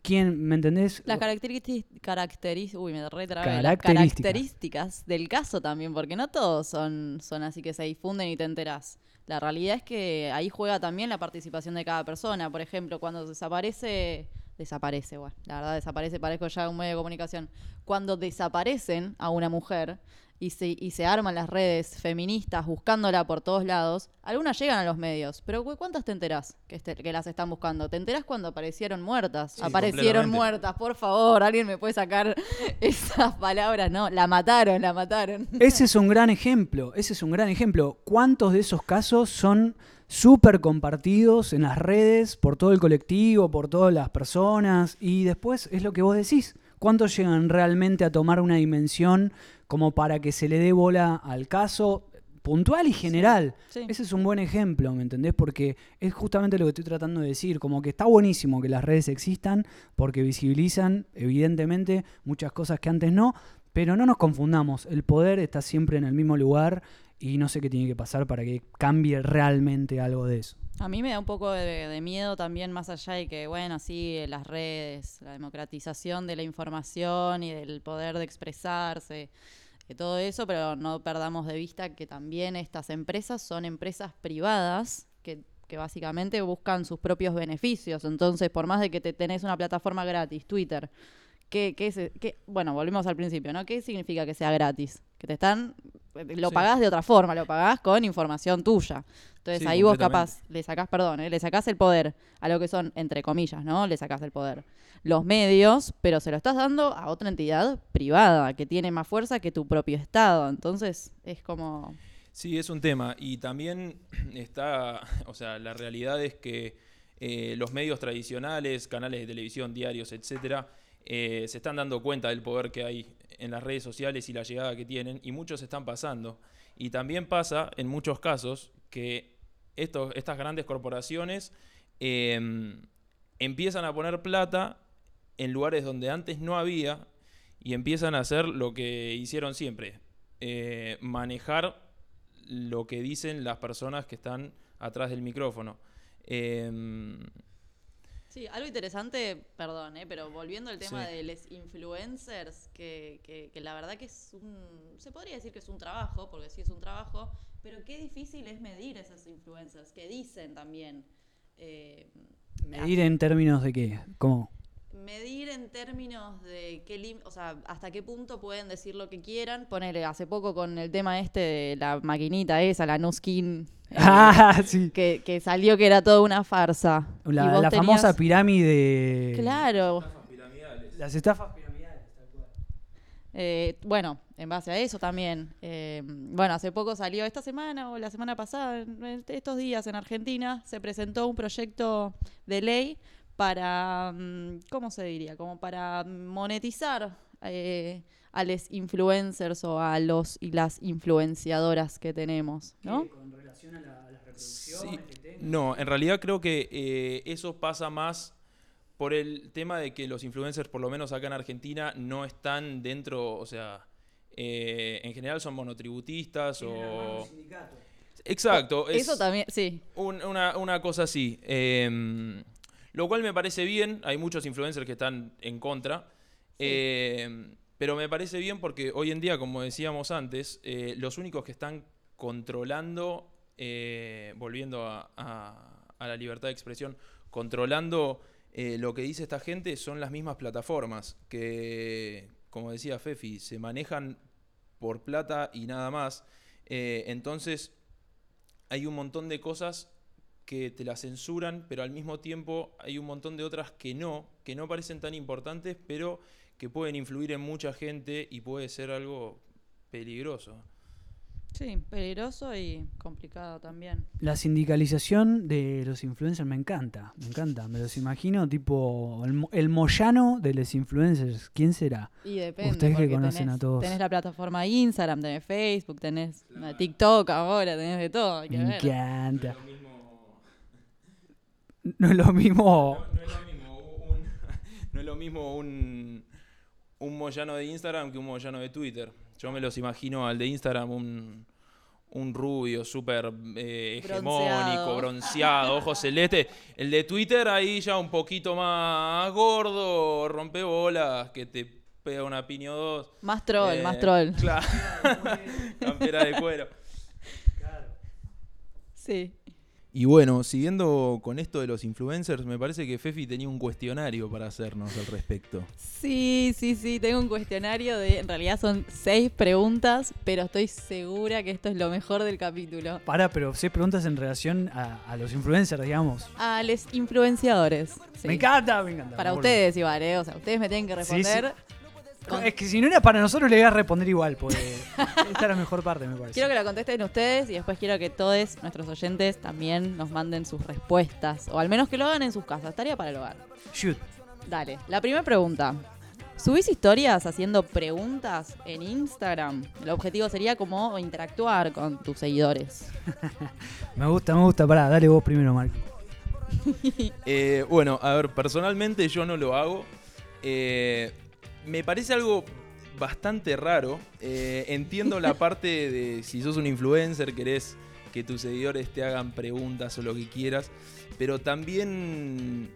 quién, ¿me entendés? Las características, uy, me. Las características del caso también, porque no todos son, son así que se difunden y te enterás. La realidad es que ahí juega también la participación de cada persona. Por ejemplo, cuando desaparece, desaparece, bueno, la verdad desaparece, parezco ya un medio de comunicación. Cuando desaparecen a una mujer y se, y se arman las redes feministas buscándola por todos lados, algunas llegan a los medios, pero ¿cu- ¿cuántas te enterás que, este- que las están buscando? ¿Te enterás cuando aparecieron muertas? Sí, aparecieron muertas, por favor, alguien me puede sacar esas palabras, no, la mataron, la mataron. Ese es un gran ejemplo, ese es un gran ejemplo. ¿Cuántos de esos casos son súper compartidos en las redes por todo el colectivo, por todas las personas? Y después es lo que vos decís. ¿Cuántos llegan realmente a tomar una dimensión como para que se le dé bola al caso puntual y general? Sí. Ese es un buen ejemplo, ¿me entendés? Porque es justamente lo que estoy tratando de decir, como que está buenísimo que las redes existan porque visibilizan, evidentemente, muchas cosas que antes no, pero no nos confundamos, el poder está siempre en el mismo lugar y no sé qué tiene que pasar para que cambie realmente algo de eso. A mí me da un poco de, miedo también, más allá de que, bueno, sí, las redes, la democratización de la información y del poder de expresarse, de todo eso, pero no perdamos de vista que también estas empresas son empresas privadas que, que básicamente buscan sus propios beneficios. Entonces, por más de que te tenés una plataforma gratis, Twitter, ¿qué, qué es, qué- bueno, volvemos al principio, ¿no? ¿Qué significa que sea gratis? Que te están, lo Sí. pagás de otra forma, lo pagás con información tuya. Entonces Sí, ahí vos capaz le sacás, perdón, ¿eh? le sacás el poder a lo que son, entre comillas, ¿no? Le sacás el poder. Los medios, pero se lo estás dando a otra entidad privada que tiene más fuerza que tu propio Estado. Entonces es como... Sí, es un tema. Y también está, o sea, la realidad es que eh, los medios tradicionales, canales de televisión, diarios, etcétera, eh, se están dando cuenta del poder que hay en las redes sociales y la llegada que tienen, y muchos están pasando. Y también pasa, en muchos casos, que estos, estas grandes corporaciones eh, empiezan a poner plata en lugares donde antes no había y empiezan a hacer lo que hicieron siempre, eh, manejar lo que dicen las personas que están atrás del micrófono. Em, Sí, algo interesante, perdón, ¿eh? pero volviendo al tema Sí. de los influencers, que, que- que la verdad que es un, se podría decir que es un trabajo, porque sí es un trabajo, pero qué difícil es medir esos influencers, que dicen también. eh, Medir en términos de qué, ¿cómo? Medir en términos de qué lim- o sea, hasta qué punto pueden decir lo que quieran. Ponele, hace poco con el tema este de la maquinita esa, la Nuskin, eh, Ah, sí. que, que salió que era toda una farsa. La, vos la tenías- famosa pirámide. Claro, Las estafas piramidales. Eh, bueno, en base a eso también. eh, bueno, hace poco salió, esta semana o la semana pasada, en estos días en Argentina, se presentó un proyecto de ley para, mm, ¿cómo se diría? Como para monetizar eh, a los influencers o a los y las influenciadoras que tenemos, ¿no? ¿Qué? Con relación a, la- a las Sí. reproducciones, el tema. No, en realidad creo que eh, eso pasa más por el tema de que los influencers, por lo menos acá en Argentina, no están dentro, o sea, eh, en general son monotributistas o... Exacto. es- Eso también, sí. Un- una, una cosa así. Em, lo cual me parece bien. Hay muchos influencers que están en contra. Em, pero me parece bien porque hoy en día, como decíamos antes, eh, los únicos que están controlando, eh, volviendo a, a- a la libertad de expresión, controlando eh, lo que dice esta gente son las mismas plataformas que, como decía Fefi, se manejan por plata y nada más. Eh, entonces, hay un montón de cosas que te las censuran, pero al mismo tiempo hay un montón de otras que no, que no parecen tan importantes, pero que pueden influir en mucha gente y puede ser algo peligroso. Sí, peligroso y complicado también. La sindicalización de los influencers me encanta, me encanta. Me los imagino tipo el, el Moyano de los influencers. ¿Quién será? Y depende. Ustedes que conocen tenés, a todos. Tenés la plataforma Instagram, tenés Facebook, tenés una TikTok ahora, tenés de todo. Hay que Me ver. encanta. No es lo mismo. No, no es lo mismo un, no es lo mismo un, un Moyano de Instagram que un Moyano de Twitter. Yo me los imagino al de Instagram un, un rubio súper eh, hegemónico, Bronceado. bronceado, ojos celestes. El de Twitter ahí ya un poquito más gordo, rompe bolas, que te pega una piña o dos. Más troll, Eh, más troll. Claro. Campera de cuero. Sí. Y bueno, siguiendo con esto de los influencers, me parece que Fefi tenía un cuestionario para hacernos al respecto. Sí, sí, sí, tengo un cuestionario de, en realidad son seis preguntas, pero estoy segura que esto es lo mejor del capítulo. Para, pero si preguntas en relación a, a los influencers, digamos. A los influenciadores. sí. Me encanta, me encanta. Para me ustedes igual, ¿eh? O sea, ustedes me tienen que Sí, sí. Con- Es que si no era para nosotros, le voy a responder igual, porque esta es la mejor parte, me parece. Quiero que la contesten ustedes y después quiero que todos nuestros oyentes también nos manden sus respuestas. O al menos que lo hagan en sus casas. Tarea para el hogar. Shoot. Dale, la primera pregunta. ¿Subís historias haciendo preguntas en Instagram? El objetivo sería como interactuar con tus seguidores. Me gusta, me gusta. Pará, dale vos primero, Mark. Eh, bueno, a ver, personalmente yo no lo hago. Eh, me parece algo bastante raro. Eh, entiendo la parte de si sos un influencer, querés que tus seguidores te hagan preguntas o lo que quieras, pero también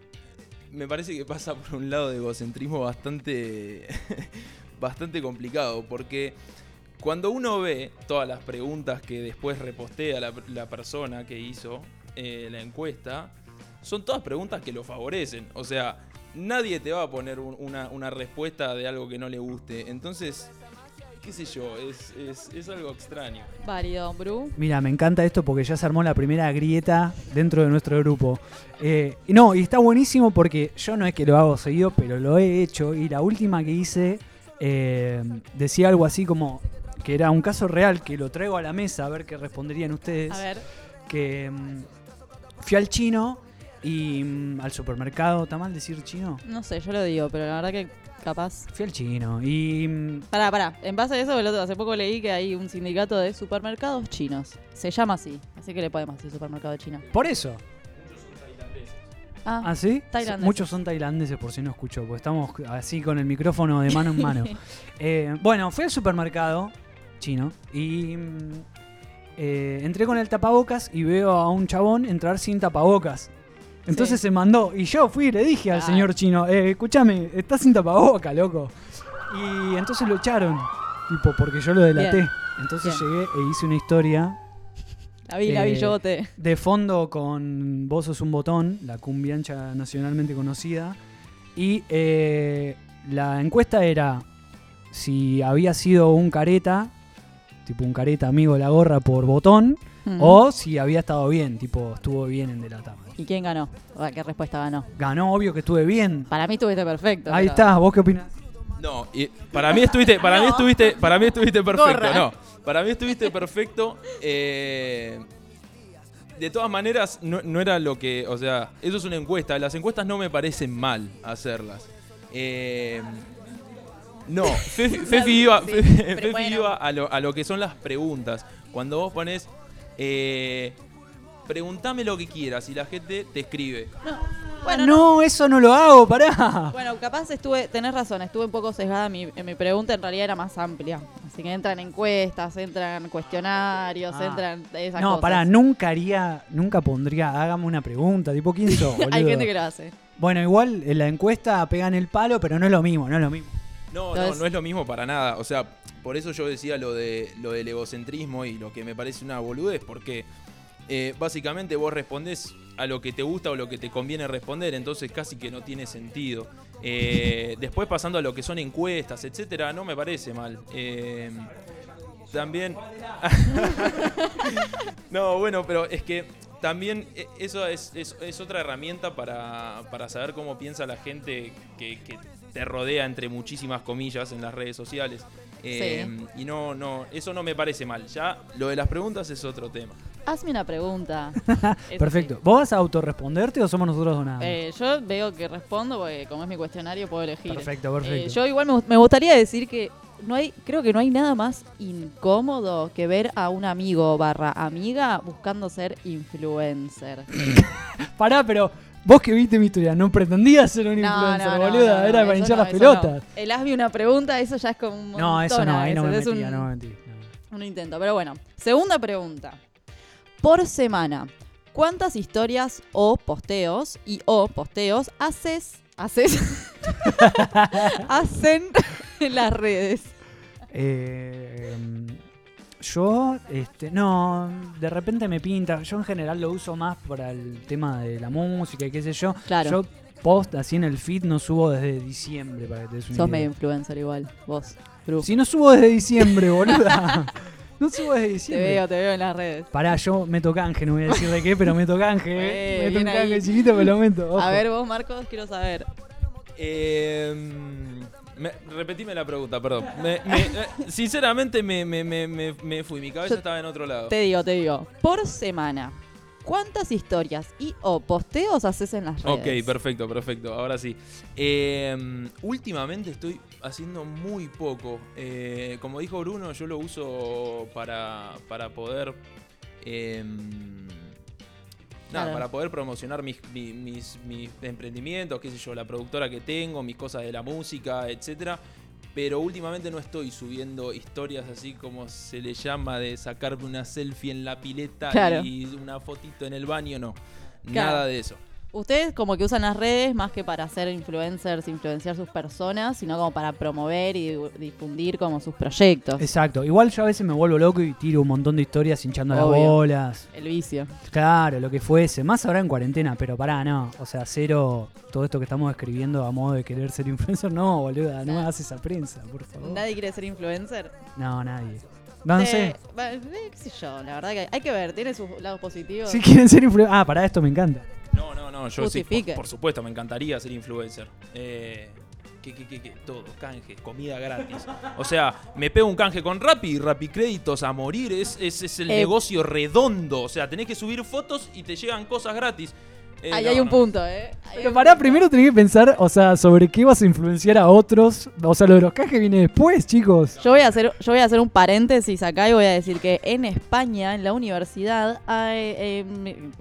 me parece que pasa por un lado de egocentrismo bastante, bastante complicado, porque cuando uno ve todas las preguntas que después repostea la, la persona que hizo eh, la encuesta, son todas preguntas que lo favorecen. O sea, nadie te va a poner un- una, una respuesta de algo que no le guste. Entonces, qué sé yo, es, es- es algo extraño. Válido, Bru. Mira, me encanta esto porque ya se armó la primera grieta dentro de nuestro grupo. Eh, y no, y está buenísimo porque yo no es que lo hago seguido, pero lo he hecho. Y la última que hice eh, decía algo así como que era un caso real que lo traigo a la mesa a ver qué responderían ustedes. A ver. Que mm, fui al chino y mm, al supermercado. ¿Está mal decir chino? No sé, yo lo digo, pero la verdad que capaz. Fui al chino y mm, Pará, pará. En base a eso, el otro- hace poco leí que hay un sindicato de supermercados chinos. Se llama así. Así que le podemos decir supermercado chino. por eso. Ah, ¿Ah, sí? Tailandeses. Muchos son tailandeses, por si no escucho, porque estamos así con el micrófono de mano en mano. Eh, bueno, fui al supermercado chino y mm, eh, entré con el tapabocas y veo a un chabón entrar sin tapabocas. Entonces Sí. se mandó y yo fui y le dije al Ah. señor chino, eh, escúchame, estás sin tapabocas, loco. Y entonces lo echaron, tipo, porque yo lo delaté. Bien. Entonces Bien. llegué e hice una historia la vi, la vi eh, yo, te. de fondo con Vos sos un botón, la cumbiancha nacionalmente conocida. Y eh, la encuesta era si había sido un careta, tipo un careta amigo de la gorra por botón, Mm. o si había estado bien, tipo estuvo bien en delatar. ¿Y quién ganó? ¿Qué respuesta ganó? Ganó, obvio que estuve bien. Para mí estuviste perfecto. Ahí pero- está, ¿vos qué opinás? No, y para mí estuviste, para mí estuviste, para mí estuviste perfecto. No, para mí estuviste perfecto. eh, de todas maneras, no, no era lo que, o sea, eso es una encuesta. Las encuestas no me parecen mal hacerlas. Eh, no, Fefi, Fefi iba, Sí, Fefi bueno. iba a, lo, a lo que son las preguntas. Cuando vos pones, eh, preguntame lo que quieras y la gente te escribe. Bueno, no, eso no lo hago, pará. Bueno, capaz estuve, tenés razón, estuve un poco sesgada. Mi, en mi pregunta en realidad era más amplia. Así que entran encuestas, entran cuestionarios, Ah. entran esas No, cosas. pará, nunca haría, nunca pondría, hágame una pregunta, tipo, ¿quién sos, Hay gente que lo hace. Bueno, igual en la encuesta pegan el palo, pero no es lo mismo, no es lo mismo. No, Entonces- no, no es lo mismo para nada. O sea, por eso yo decía lo de lo del egocentrismo y lo que me parece una boludez, porque eh, básicamente vos respondés a lo que te gusta o lo que te conviene responder, entonces casi que no tiene sentido. Eh, después pasando a lo que son encuestas, etcétera, no me parece mal. Eh, también. no, bueno, pero es que también eh, eso es, es- es otra herramienta para, para saber cómo piensa la gente que, que te rodea, entre muchísimas comillas, en las redes sociales. Eh, Y no, no, eso no me parece mal. Ya lo de las preguntas es otro tema. Hazme una pregunta. Eso Perfecto. sí. ¿Vos vas a autorresponderte o somos nosotros donados? Eh, yo veo que respondo porque como es mi cuestionario puedo elegir. perfecto, perfecto. Eh, yo igual me, me gustaría decir que no hay, creo que no hay nada más incómodo que ver a un amigo barra amiga buscando ser influencer. Pará, pero vos que viste mi historia, no pretendías ser un influencer, boluda, era para hinchar no, las pelotas. no. El hazme una pregunta, eso ya es como un No, eso no, ahí no me metía, un- no me metí. no. Un intento, pero bueno. Segunda pregunta. Por semana, ¿cuántas historias o posteos y o posteos haces, haces, hacen en las redes? Eh, yo, este, no, de repente me pinta. Yo en general lo uso más para el tema de la música y qué sé yo. Claro. Yo post así en el feed no subo desde diciembre, para que te des una Sos idea. medio influencer igual, vos. Bru. Si no subo desde diciembre, boluda. no subo desde te diciembre. veo, te veo en las redes. Pará, yo meto canje, no voy a decir de qué, pero meto canje. Eh, meto un canje ahí. chiquito, me lo meto. ojo. A ver, vos, Marcos, quiero saber. Eh, me- repetime la pregunta, perdón. Me- me- eh, sinceramente me, me- me- me- me fui, mi cabeza Yo estaba en otro lado. Te digo, te digo. Por semana, ¿cuántas historias y o posteos haces en las redes? Ok, perfecto, perfecto. Ahora sí. Eh, últimamente estoy haciendo muy poco. Eh, como dijo Bruno, yo lo uso para, para poder. eh, nada, Claro. para poder promocionar mis, mi- mis, mis emprendimientos, qué sé yo, la productora que tengo, mis cosas de la música, etcétera. Pero últimamente no estoy subiendo historias así como se le llama de sacarme una selfie en la pileta Claro. y una fotito en el baño, no. Claro. Nada de eso. Ustedes como que usan las redes más que para ser influencers, influenciar sus personas, sino como para promover y difu- difundir como sus proyectos. Exacto. Igual yo a veces me vuelvo loco y tiro un montón de historias hinchando las bolas. El vicio. Claro, lo que fuese. Más ahora en cuarentena, pero pará, no. O sea, cero todo esto que estamos escribiendo a modo de querer ser influencer. No, boluda, no me hagas esa prensa, por favor. ¿Nadie quiere ser influencer? No, nadie. No, no Eh, sé. qué sé yo, la verdad que hay que ver, tiene sus lados positivos. Si quieren ser influencers. Ah, para esto me encanta. No, no, no, yo sí, por, por supuesto, me encantaría ser influencer. Eh, ¿qué, qué, qué, qué? Todo, canje, comida gratis. O sea, me pego un canje con Rappi y Rappi Créditos a morir. Es, es, es el Eh. negocio redondo. O sea, tenés que subir fotos y te llegan cosas gratis. Eh, Ahí no, hay un no. punto, ¿eh? Ahí Pero pará, punto. primero tenés que pensar, o sea, sobre qué vas a influenciar a otros. O sea, lo de los cajes viene después, chicos. Yo voy, a hacer, yo voy a hacer un paréntesis acá y voy a decir que en España, en la universidad, hay, eh,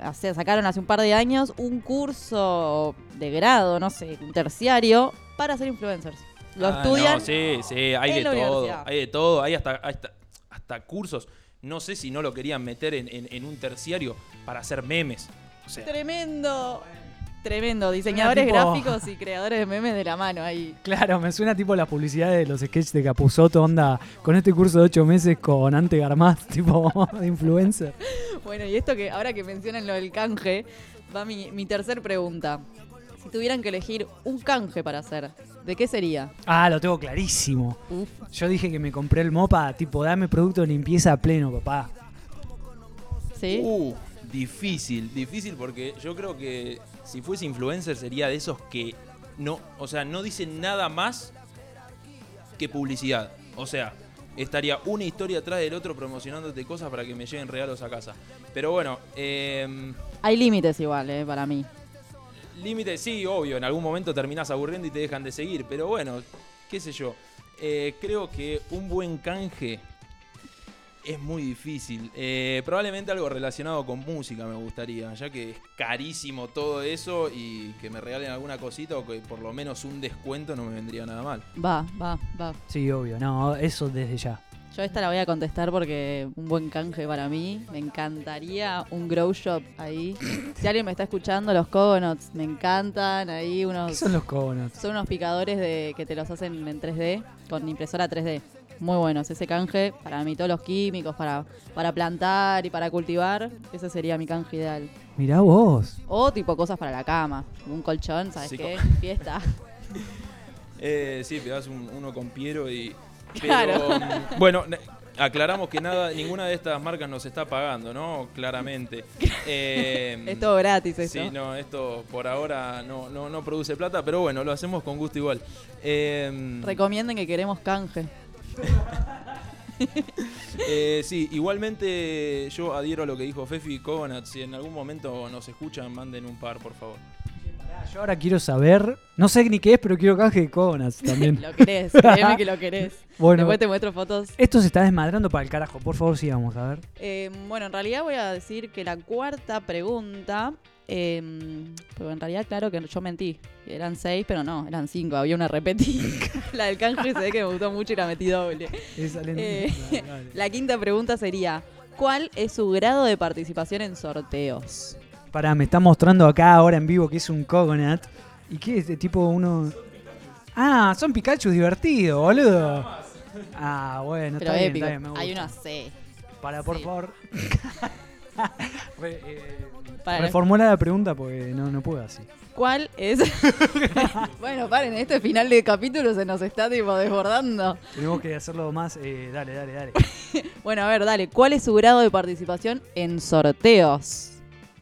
hace- sacaron hace un par de años un curso de grado, no sé, un terciario, para ser influencers. Lo Ah, estudian. No, sí, sí, hay de todo. Hay de todo. Hay hasta, hasta, hasta cursos. No sé si no lo querían meter en, en- en un terciario para hacer memes. O sea, Tremendo. Tremendo. Diseñadores tipo- gráficos y creadores de memes de la mano ahí. Claro, me suena tipo la publicidad de los sketches de Capuzoto, onda, con este curso de ocho meses con Ante Garmaz, tipo de influencer. Bueno, y esto que ahora que mencionan lo del canje, va mi, mi tercer pregunta. Si tuvieran que elegir un canje para hacer, ¿de qué sería? Ah, lo tengo clarísimo. Uf. Yo dije que me compré el mopa, tipo, dame producto de limpieza a pleno, papá. ¿Sí? uh, Difícil, difícil porque yo creo que si fuese influencer sería de esos que no, o sea, no dicen nada más que publicidad. O sea, estaría una historia atrás del otro promocionándote cosas para que me lleguen regalos a casa. Pero bueno, eh, Hay límites igual, eh, para mí. límite, sí, obvio, en algún momento terminás aburriendo y te dejan de seguir. Pero bueno, qué sé yo. Eh, creo que un buen canje es muy difícil. Eh, probablemente algo relacionado con música me gustaría, ya que es carísimo todo eso y que me regalen alguna cosita o que por lo menos un descuento no me vendría nada mal. Va, va, va. Sí, obvio. No, eso desde ya. Yo esta la voy a contestar porque un buen canje para mí. Me encantaría un grow shop ahí. Si alguien me está escuchando, los coconuts me encantan. Ahí ¿Qué unos son los coconuts? son unos picadores de que te los hacen en 3D con impresora 3D. Muy buenos ese canje para mí todos los químicos para para plantar y para cultivar, ese sería mi canje ideal. Mirá vos. O tipo cosas para la cama, un colchón, ¿sabes Sí, qué? Fiesta. Eh, sí, pegás un- uno con Piero y. Pero, Claro. bueno, aclaramos que nada, ninguna de estas marcas nos está pagando, ¿no? Claramente. Eh, es todo gratis eso. Sí, no, esto por ahora no, no, no produce plata, pero bueno, lo hacemos con gusto igual. Eh, Recomienden que queremos canje. eh, sí, igualmente yo adhiero a lo que dijo Fefi y Coconut. Si en algún momento nos escuchan, manden un par, por favor. Yo ahora quiero saber. No sé ni qué es, pero quiero canje de coconuts también. Lo querés, créeme que lo querés. Bueno. Después te muestro fotos. Esto se está desmadrando para el carajo. Por favor, sigamos, a ver. Eh, bueno, en realidad voy a decir que la cuarta pregunta, eh, pero en realidad claro que yo mentí, eran seis, pero no, eran cinco, había una repetida. la del canje se ve que me gustó mucho y la metí doble. Esa Eh. La quinta pregunta sería, ¿cuál es su grado de participación en sorteos? Pará, me está mostrando acá ahora en vivo que es un coconut. ¿Y qué es? De tipo uno. Ah, son Pikachu divertidos, boludo. Ah, bueno, Pero está bien, épico, está bien, me gusta. hay una C. Para, por favor. Re- eh, Para- reformula la pregunta porque no, no puedo así. ¿Cuál es? bueno, paren, este final de capítulo se nos está tipo desbordando. Tenemos que hacerlo más. eh, dale, dale, dale. Bueno, a ver, dale, ¿cuál es su grado de participación en sorteos?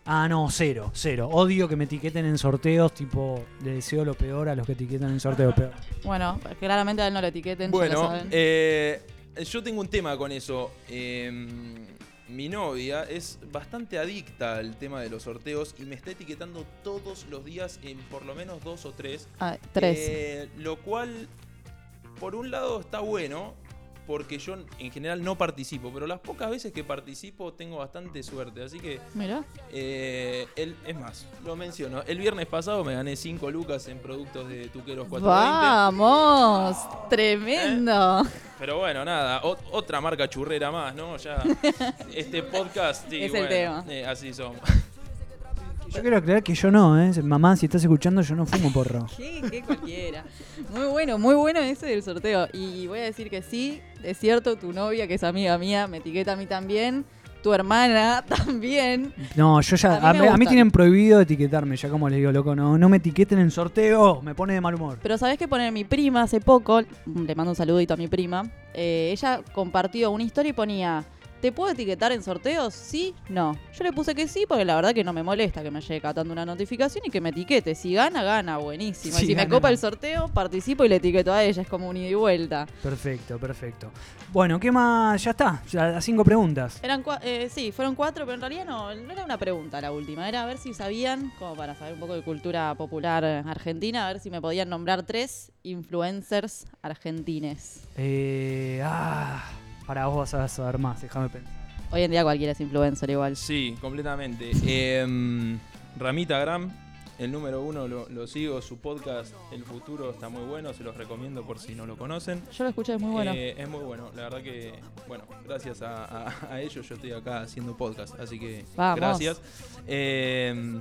Ah, no, cero, cero. Odio que me etiqueten en sorteos, tipo, le deseo lo peor a los que etiquetan en sorteos peor. Bueno, claramente a él no lo etiqueten. ya lo Bueno, saben. eh, yo tengo un tema con eso. Eh, mi novia es bastante adicta al tema de los sorteos y me está etiquetando todos los días en por lo menos dos o tres. Ah, tres. Eh, lo cual, por un lado, está bueno. Porque yo en general no participo, pero las pocas veces que participo tengo bastante suerte. Así que, Mira. eh, el, es más, lo menciono. El viernes pasado me gané 5 lucas en productos de Tuqueros 420. Vamos, tremendo. Pero bueno, nada, ot- otra marca churrera más, ¿no? Ya este podcast, sí, Es el bueno, tema. eh, así somos. Yo quiero aclarar que yo no, ¿eh? Mamá, si estás escuchando, yo no fumo porro. ¿Qué, qué cualquiera. Muy bueno, muy bueno ese del sorteo. Y voy a decir que sí, es cierto, tu novia, que es amiga mía, me etiqueta a mí también. Tu hermana también. No, yo ya. A mí me a tienen prohibido etiquetarme, ya como les digo, loco, no, no me etiqueten en sorteo, me pone de mal humor. Pero sabes que poner mi prima hace poco, le mando un saludito a mi prima, eh, ella compartió una historia y ponía, ¿te puedo etiquetar en sorteos? Sí, no. Yo le puse que sí porque la verdad que no me molesta que me llegue catando una notificación y que me etiquete. Si gana, gana, buenísimo. Si y si me copa el sorteo, participo y le etiqueto a ella, es como un ida y vuelta. Perfecto, perfecto. Bueno, ¿qué más? Ya está, ya las cinco preguntas. Eran eh, sí, fueron cuatro, pero en realidad no, no era una pregunta la última, era a ver si sabían, como para saber un poco de cultura popular argentina, a ver si me podían nombrar tres influencers argentines. Eh, ah, para vos vas a saber más, déjame pensar. Hoy en día cualquiera es influencer igual. Sí, completamente. Em, Ramita Gram, el número uno, lo, lo sigo, su podcast El Futuro está muy bueno, se los recomiendo por si no lo conocen. Yo lo escuché, es muy bueno. Eh, es muy bueno, la verdad que, bueno, gracias a, a- a ellos yo estoy acá haciendo podcast, así que Vamos. gracias. Eh,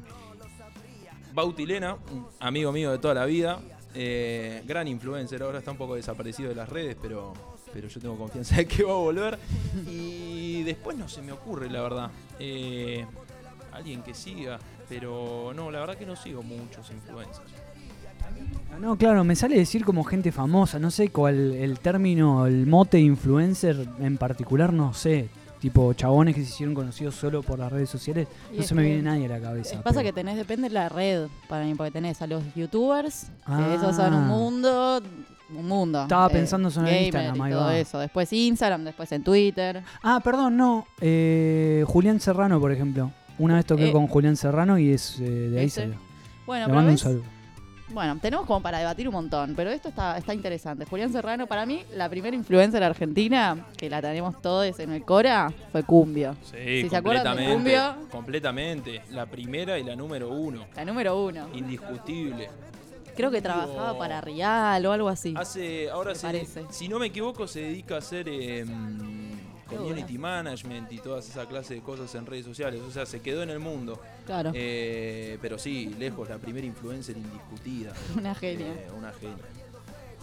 Bautilena, un amigo mío de toda la vida, eh, gran influencer, ahora está un poco desaparecido de las redes, pero, pero yo tengo confianza de que va a volver. Y después no se me ocurre, la verdad. Eh, alguien que siga, pero no, la verdad que no sigo muchos influencers. Ah, No, claro, me sale decir como gente famosa, no sé cuál el término, el mote influencer en particular, no sé. tipo chabones que se hicieron conocidos solo por las redes sociales, Y no se me viene nadie a la cabeza. Pasa pero- que tenés, depende de la red para mí, porque tenés a los youtubers, Ah. que esos son un mundo, un mundo. Estaba pensando solo en Instagram, y ahí todo va. eso. Después Instagram, después en Twitter. Ah, perdón, no. eh, Julián Serrano, por ejemplo. Una vez toqué Eh, con Julián Serrano y es eh, de ahí ese. salió. Bueno, Le pero mando un ves- saludo. Bueno, tenemos como para debatir un montón, pero esto está, está interesante. Julián Serrano, para mí, la primera influencer argentina, que la tenemos todos en el Cora, fue Cumbio. Sí, Si se acuerdan de completamente. Cumbio. Completamente. La primera y la número uno. La número uno. Indiscutible. Creo que trabajaba para Rial o algo así. Hace, ahora se- parece. si no me equivoco, se dedica a hacer em, community management y todas esa clase de cosas en redes sociales. O sea, se quedó en el mundo. Claro, Eh, pero sí, lejos, la primera influencer indiscutida. una genia. Eh, una genia.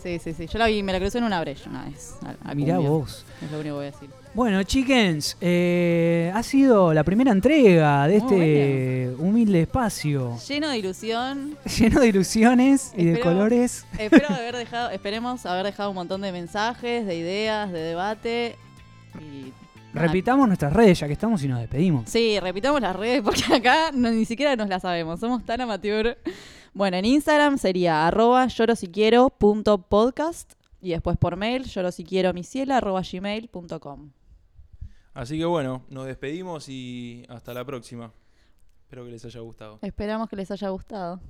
Sí, sí, sí. Yo la vi, me la crucé en una brecha una vez. a- a Mirá vos. Es lo único que voy a decir. Bueno, chickens, eh, ha sido la primera entrega de Muy este humilde espacio. Lleno de ilusión. Lleno de ilusiones y de colores. Espero haber dejado, esperemos haber dejado un montón de mensajes, de ideas, de debate. Y Repitamos nuestras redes ya que estamos y nos despedimos. Sí, repitamos las redes porque acá no- ni siquiera nos las sabemos. Somos tan amateur. Bueno, en Instagram sería arroba llorosiquiero.podcast y después por mail arroba gmail.com. Así que bueno, nos despedimos y hasta la próxima. Espero que les haya gustado. Esperamos que les haya gustado.